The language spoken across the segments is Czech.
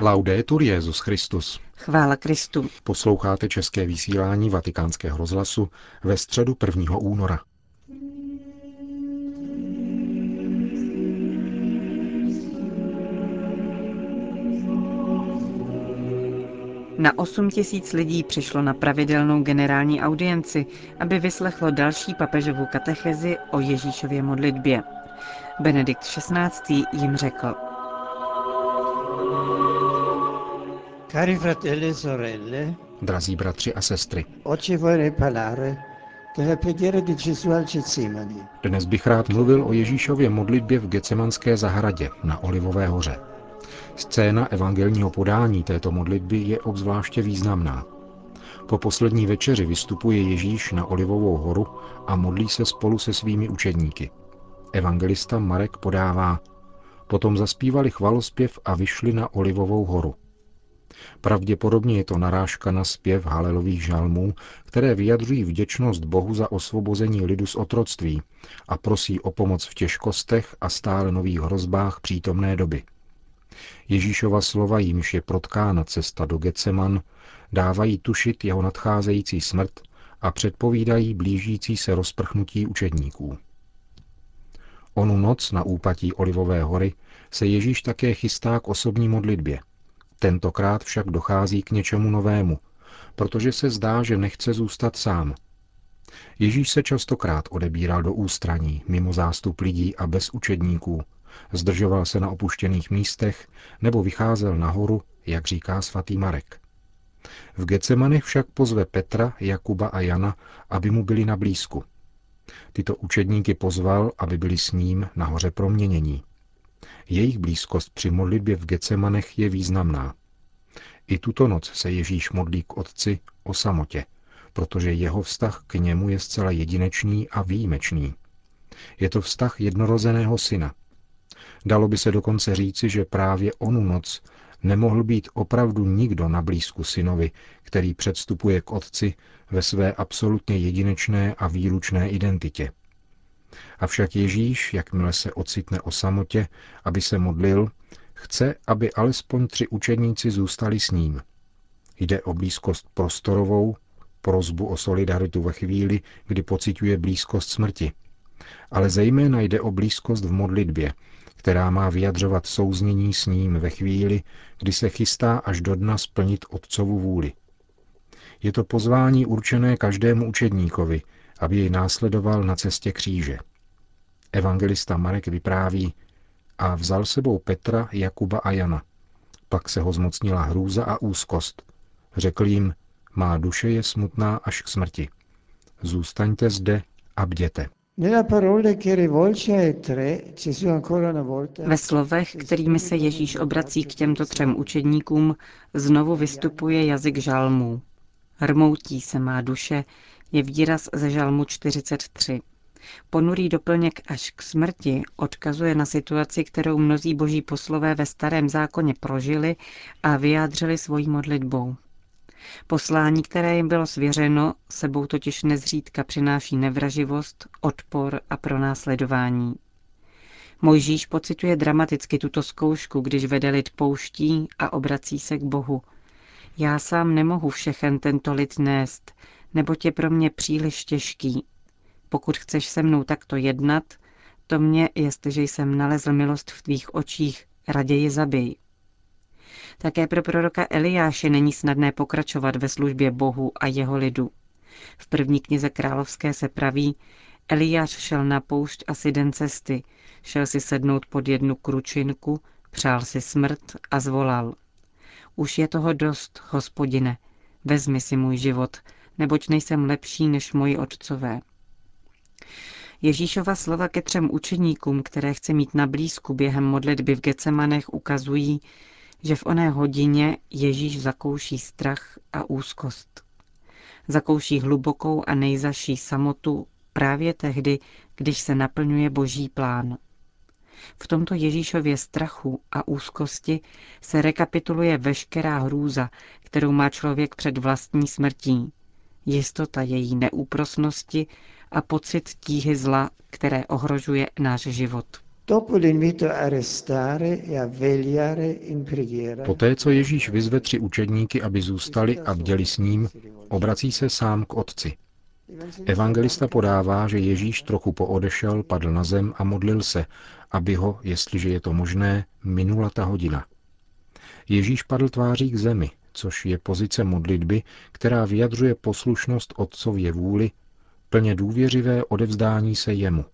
Laudetur Jezus Christus. Chvála Kristu. Posloucháte české vysílání Vatikánského rozhlasu ve středu 1. února. Na 8 tisíc lidí přišlo na pravidelnou generální audienci, aby vyslechlo další papežovu katechezi o Ježíšově modlitbě. Benedikt XVI. jim řekl. Cari fratelli e sorelle, Drazí bratři a sestry, dnes bych rád mluvil o Ježíšově modlitbě v Gecemanské zahradě na Olivové hoře. Scéna evangelního podání této modlitby je obzvláště významná. Po poslední večeři vystupuje Ježíš na Olivovou horu a modlí se spolu se svými učedníky. Evangelista Marek podává, potom zaspívali chvalospěv a vyšli na Olivovou horu. Pravděpodobně je to narážka na zpěv halelových žalmů, které vyjadřují vděčnost Bohu za osvobození lidu z otroctví a prosí o pomoc v těžkostech a stále nových hrozbách přítomné doby. Ježíšova slova, jimž je protkána cesta do Geceman, dávají tušit jeho nadcházející smrt a předpovídají blížící se rozprchnutí učedníků. Onu noc na úpatí Olivové hory se Ježíš také chystá k osobní modlitbě – Tentokrát však dochází k něčemu novému, protože se zdá, že nechce zůstat sám. Ježíš se častokrát odebíral do ústraní, mimo zástup lidí a bez učedníků, zdržoval se na opuštěných místech nebo vycházel nahoru, jak říká svatý Marek. V Gecemanech však pozve Petra, Jakuba a Jana, aby mu byli na blízku. Tyto učedníky pozval, aby byli s ním nahoře proměnění. Jejich blízkost při modlitbě v Gecemanech je významná. I tuto noc se Ježíš modlí k Otci o samotě, protože jeho vztah k němu je zcela jedinečný a výjimečný. Je to vztah jednorozeného syna. Dalo by se dokonce říci, že právě onu noc nemohl být opravdu nikdo na blízku synovi, který předstupuje k otci ve své absolutně jedinečné a výlučné identitě – Avšak Ježíš, jakmile se ocitne o samotě, aby se modlil, chce, aby alespoň tři učedníci zůstali s ním. Jde o blízkost prostorovou, prozbu o solidaritu ve chvíli, kdy pociťuje blízkost smrti. Ale zejména jde o blízkost v modlitbě, která má vyjadřovat souznění s ním ve chvíli, kdy se chystá až do dna splnit Otcovu vůli. Je to pozvání určené každému učedníkovi, aby jej následoval na cestě kříže. Evangelista Marek vypráví, a vzal sebou Petra, Jakuba a Jana. Pak se ho zmocnila hrůza a úzkost. Řekl jim, má duše je smutná až k smrti. Zůstaňte zde a bděte. Ve slovech, kterými se Ježíš obrací k těmto třem učedníkům, znovu vystupuje jazyk žalmů. Hrmoutí se má duše je výraz ze žalmu 43. Ponurý doplněk až k smrti odkazuje na situaci, kterou mnozí boží poslové ve starém zákoně prožili a vyjádřili svojí modlitbou. Poslání, které jim bylo svěřeno, sebou totiž nezřídka přináší nevraživost, odpor a pronásledování. Mojžíš pocituje dramaticky tuto zkoušku, když vede lid pouští a obrací se k Bohu. Já sám nemohu všechen tento lid nést, nebo je pro mě příliš těžký, pokud chceš se mnou takto jednat, to mě, jestliže jsem nalezl milost v tvých očích, raději zabij. Také pro proroka Eliáše není snadné pokračovat ve službě Bohu a jeho lidu. V první knize královské se praví, Eliáš šel na poušť asi den cesty, šel si sednout pod jednu kručinku, přál si smrt a zvolal. Už je toho dost, hospodine, vezmi si můj život, neboť nejsem lepší než moji otcové. Ježíšova slova ke třem učeníkům, které chce mít na blízku během modlitby v Gecemanech, ukazují, že v oné hodině Ježíš zakouší strach a úzkost. Zakouší hlubokou a nejzaší samotu právě tehdy, když se naplňuje boží plán. V tomto Ježíšově strachu a úzkosti se rekapituluje veškerá hrůza, kterou má člověk před vlastní smrtí, jistota její neúprosnosti a pocit tíhy zla, které ohrožuje náš život. Poté, co Ježíš vyzve tři učedníky, aby zůstali a bděli s ním, obrací se sám k otci. Evangelista podává, že Ježíš trochu poodešel, padl na zem a modlil se, aby ho, jestliže je to možné, minula ta hodina. Ježíš padl tváří k zemi, což je pozice modlitby, která vyjadřuje poslušnost Otcově vůli, plně důvěřivé odevzdání se jemu.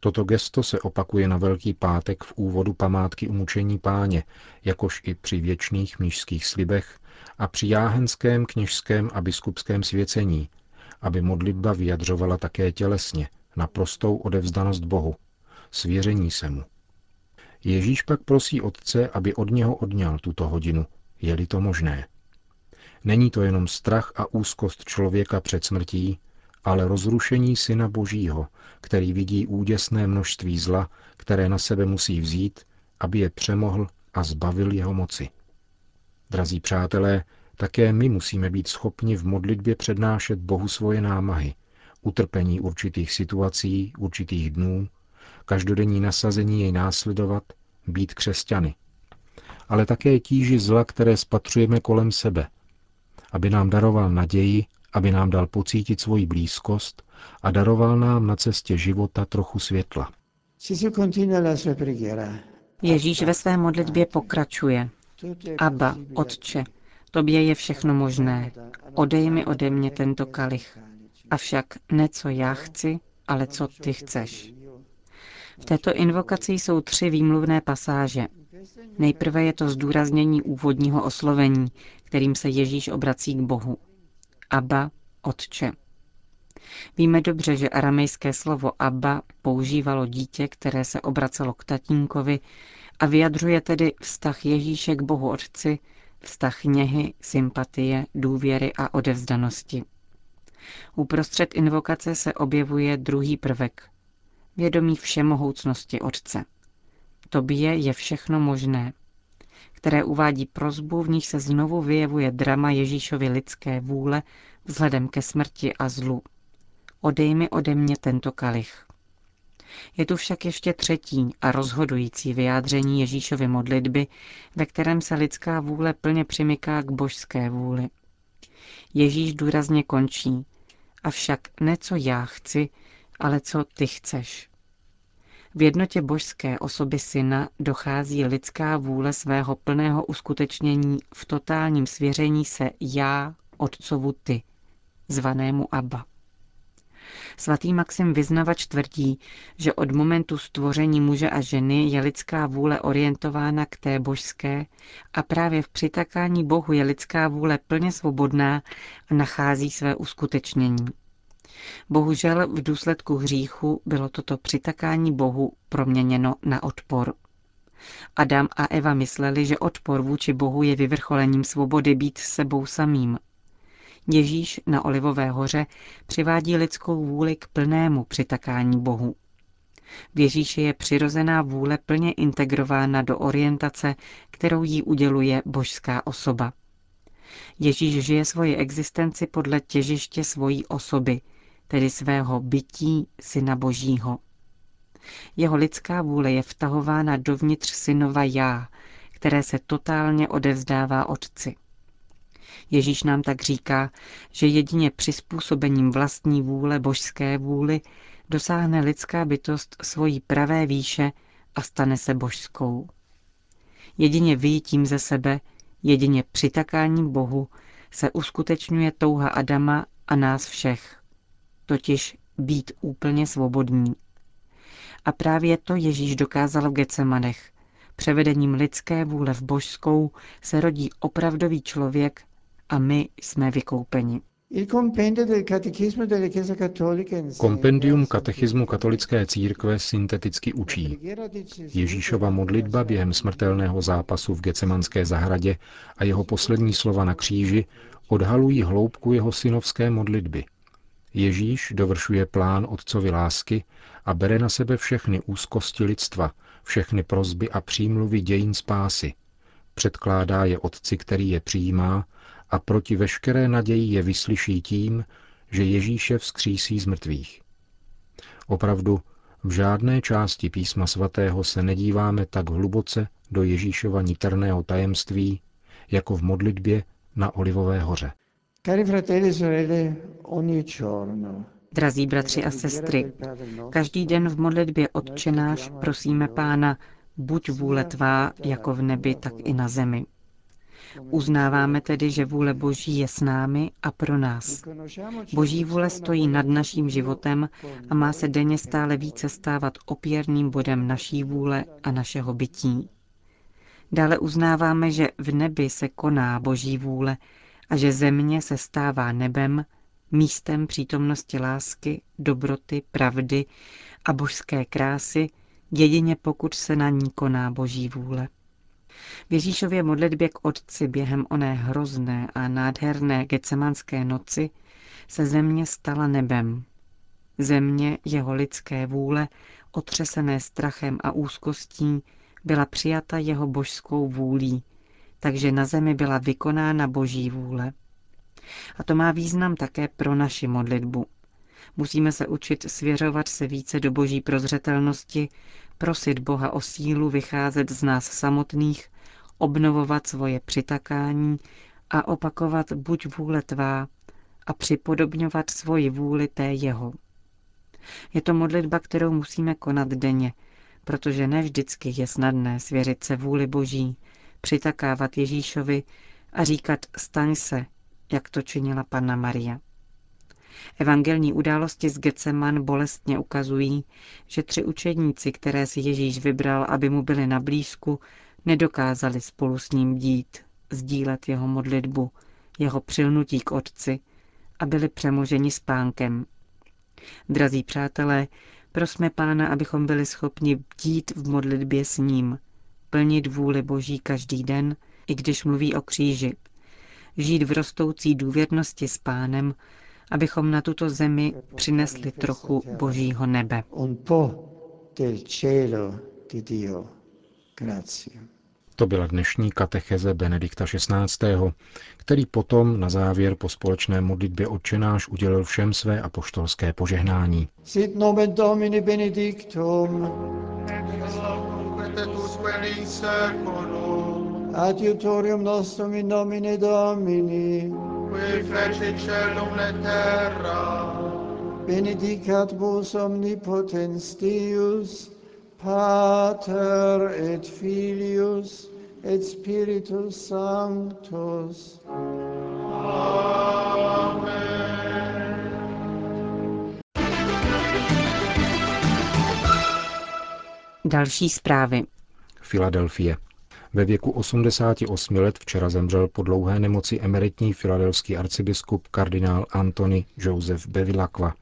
Toto gesto se opakuje na Velký pátek v úvodu památky umučení páně, jakož i při věčných mnižských slibech a při jáhenském, kněžském a biskupském svěcení, aby modlitba vyjadřovala také tělesně, na prostou odevzdanost Bohu, svěření se mu. Ježíš pak prosí Otce, aby od něho odňal tuto hodinu, je-li to možné. Není to jenom strach a úzkost člověka před smrtí, ale rozrušení Syna Božího, který vidí úděsné množství zla, které na sebe musí vzít, aby je přemohl a zbavil jeho moci. Drazí přátelé, také my musíme být schopni v modlitbě přednášet Bohu svoje námahy, utrpení určitých situací, určitých dnů, každodenní nasazení jej následovat, být křesťany. Ale také tíži zla, které spatřujeme kolem sebe, aby nám daroval naději, aby nám dal pocítit svoji blízkost a daroval nám na cestě života trochu světla. Ježíš ve své modlitbě pokračuje. Abba, Otče, tobě je všechno možné. Odej mi ode mě tento kalich. Avšak ne co já chci, ale co ty chceš. V této invokaci jsou tři výmluvné pasáže. Nejprve je to zdůraznění úvodního oslovení, kterým se Ježíš obrací k Bohu. Abba, Otče. Víme dobře, že aramejské slovo Abba používalo dítě, které se obracelo k tatínkovi a vyjadřuje tedy vztah Ježíše k Bohu Otci, vztah něhy, sympatie, důvěry a odevzdanosti. Uprostřed invokace se objevuje druhý prvek, vědomí všemohoucnosti Otce. Tobě je všechno možné, které uvádí prozbu, v níž se znovu vyjevuje drama Ježíšovy lidské vůle vzhledem ke smrti a zlu. Odej mi ode mě tento kalich. Je tu však ještě třetí a rozhodující vyjádření Ježíšovy modlitby, ve kterém se lidská vůle plně přimyká k božské vůli. Ježíš důrazně končí, avšak ne co já chci, ale co ty chceš. V jednotě božské osoby syna dochází lidská vůle svého plného uskutečnění v totálním svěření se já, otcovu ty, zvanému Abba. Svatý Maxim Vyznavač tvrdí, že od momentu stvoření muže a ženy je lidská vůle orientována k té božské a právě v přitakání Bohu je lidská vůle plně svobodná a nachází své uskutečnění. Bohužel v důsledku hříchu bylo toto přitakání Bohu proměněno na odpor. Adam a Eva mysleli, že odpor vůči Bohu je vyvrcholením svobody být sebou samým. Ježíš na Olivové hoře přivádí lidskou vůli k plnému přitakání Bohu. V Ježíši je přirozená vůle plně integrována do orientace, kterou jí uděluje božská osoba. Ježíš žije svoji existenci podle těžiště svojí osoby, tedy svého bytí Syna Božího. Jeho lidská vůle je vtahována dovnitř synova já, které se totálně odevzdává Otci. Ježíš nám tak říká, že jedině přizpůsobením vlastní vůle božské vůli dosáhne lidská bytost svojí pravé výše a stane se božskou. Jedině vyjítím ze sebe, jedině přitakáním Bohu se uskutečňuje touha Adama a nás všech, totiž být úplně svobodní. A právě to Ježíš dokázal v Gecemanech. Převedením lidské vůle v božskou se rodí opravdový člověk a my jsme vykoupeni. Kompendium katechismu katolické církve synteticky učí. Ježíšova modlitba během smrtelného zápasu v Gecemanské zahradě a jeho poslední slova na kříži odhalují hloubku jeho synovské modlitby. Ježíš dovršuje plán otcovi lásky a bere na sebe všechny úzkosti lidstva, všechny prozby a přímluvy dějin spásy. Předkládá je otci, který je přijímá a proti veškeré naději je vyslyší tím, že Ježíše vzkřísí z mrtvých. Opravdu, V žádné části písma svatého se nedíváme tak hluboce do Ježíšova niterného tajemství, jako v modlitbě na Olivové hoře. Cari fratelli, sorelle, ogni giorno Drazí bratři a sestry, každý den v modlitbě Otčenáš prosíme Pána, buď vůle tvá, jako v nebi, tak i na zemi. Uznáváme tedy, že vůle Boží je s námi a pro nás. Boží vůle stojí nad naším životem a má se denně stále více stávat opěrným bodem naší vůle a našeho bytí. Dále uznáváme, že v nebi se koná Boží vůle a že země se stává nebem, místem přítomnosti lásky, dobroty, pravdy a božské krásy, jedině pokud se na ní koná Boží vůle. V Ježíšově modlitbě k Otci během oné hrozné a nádherné gecemanské noci se země stala nebem. Země jeho lidské vůle, otřesené strachem a úzkostí, byla přijata jeho božskou vůlí, takže na zemi byla vykonána boží vůle. A to má význam také pro naši modlitbu. Musíme se učit svěřovat se více do boží prozřetelnosti, prosit Boha o sílu vycházet z nás samotných, obnovovat svoje přitakání a opakovat buď vůle tvá a připodobňovat svoji vůli té jeho. Je to modlitba, kterou musíme konat denně, protože ne vždycky je snadné svěřit se vůli Boží, přitakávat Ježíšovi a říkat staň se, jak to činila Panna Maria. Evangelní události z Getseman bolestně ukazují, že tři učedníci, které si Ježíš vybral, aby mu byli na blízku, nedokázali spolu s ním dít, sdílet jeho modlitbu, jeho přilnutí k Otci a byli přemoženi spánkem. Drazí přátelé, prosme Pána, abychom byli schopni dít v modlitbě s ním, plnit vůli Boží každý den, i když mluví o kříži, žít v rostoucí důvěrnosti s pánem, abychom na tuto zemi přinesli trochu božího nebe. To byla dnešní katecheze Benedikta XVI., který potom na závěr po společné modlitbě odčenáš udělil všem své apoštolské požehnání. Sit nomen Domini benedictum. Et Adiutorium nostrum in nomine Domini, qui fecit celum et terra, benedicat vos omnipotens Deus, Pater et Filius et Spiritus Sanctus. Další zprávy. Filadelfie. Ve věku 88 let včera zemřel po dlouhé nemoci emeritní filadelský arcibiskup kardinál Antony Joseph Bevilacqua.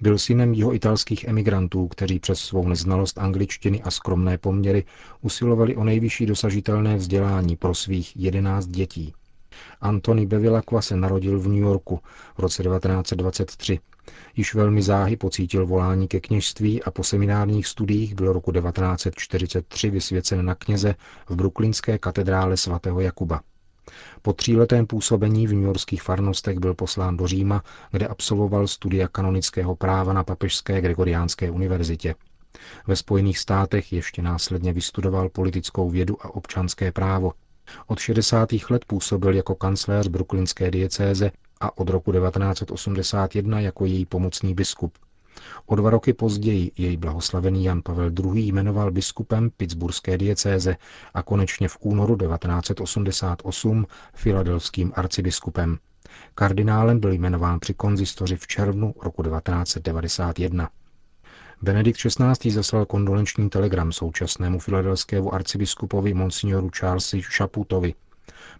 Byl synem jeho italských emigrantů, kteří přes svou neznalost angličtiny a skromné poměry usilovali o nejvyšší dosažitelné vzdělání pro svých jedenáct dětí. Antony Bevilacqua se narodil v New Yorku v roce 1923 Již velmi záhy pocítil volání ke kněžství a po seminárních studiích byl roku 1943 vysvěcen na kněze v brooklynské katedrále svatého Jakuba. Po tříletém působení v newyorských farnostech byl poslán do Říma, kde absolvoval studia kanonického práva na Papežské Gregoriánské univerzitě. Ve Spojených státech ještě následně vystudoval politickou vědu a občanské právo. Od 60. let působil jako kancléř brooklynské diecéze a od roku 1981 jako její pomocný biskup. O dva roky později jej blahoslavený Jan Pavel II. jmenoval biskupem Pittsburghské diecéze a konečně v únoru 1988 filadelským arcibiskupem. Kardinálem byl jmenován při konzistoři v červnu roku 1991. Benedikt XVI. zaslal kondolenční telegram současnému filadelskému arcibiskupovi monsignoru Charlesi Šaputovi,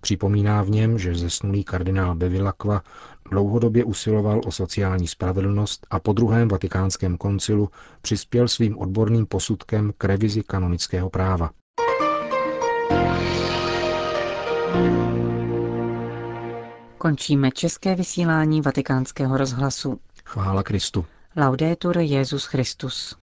Připomíná v něm, že zesnulý kardinál Bevilacqua dlouhodobě usiloval o sociální spravedlnost a po druhém vatikánském koncilu přispěl svým odborným posudkem k revizi kanonického práva. Končíme české vysílání vatikánského rozhlasu. Chvála Kristu. Laudetur Jezus Christus.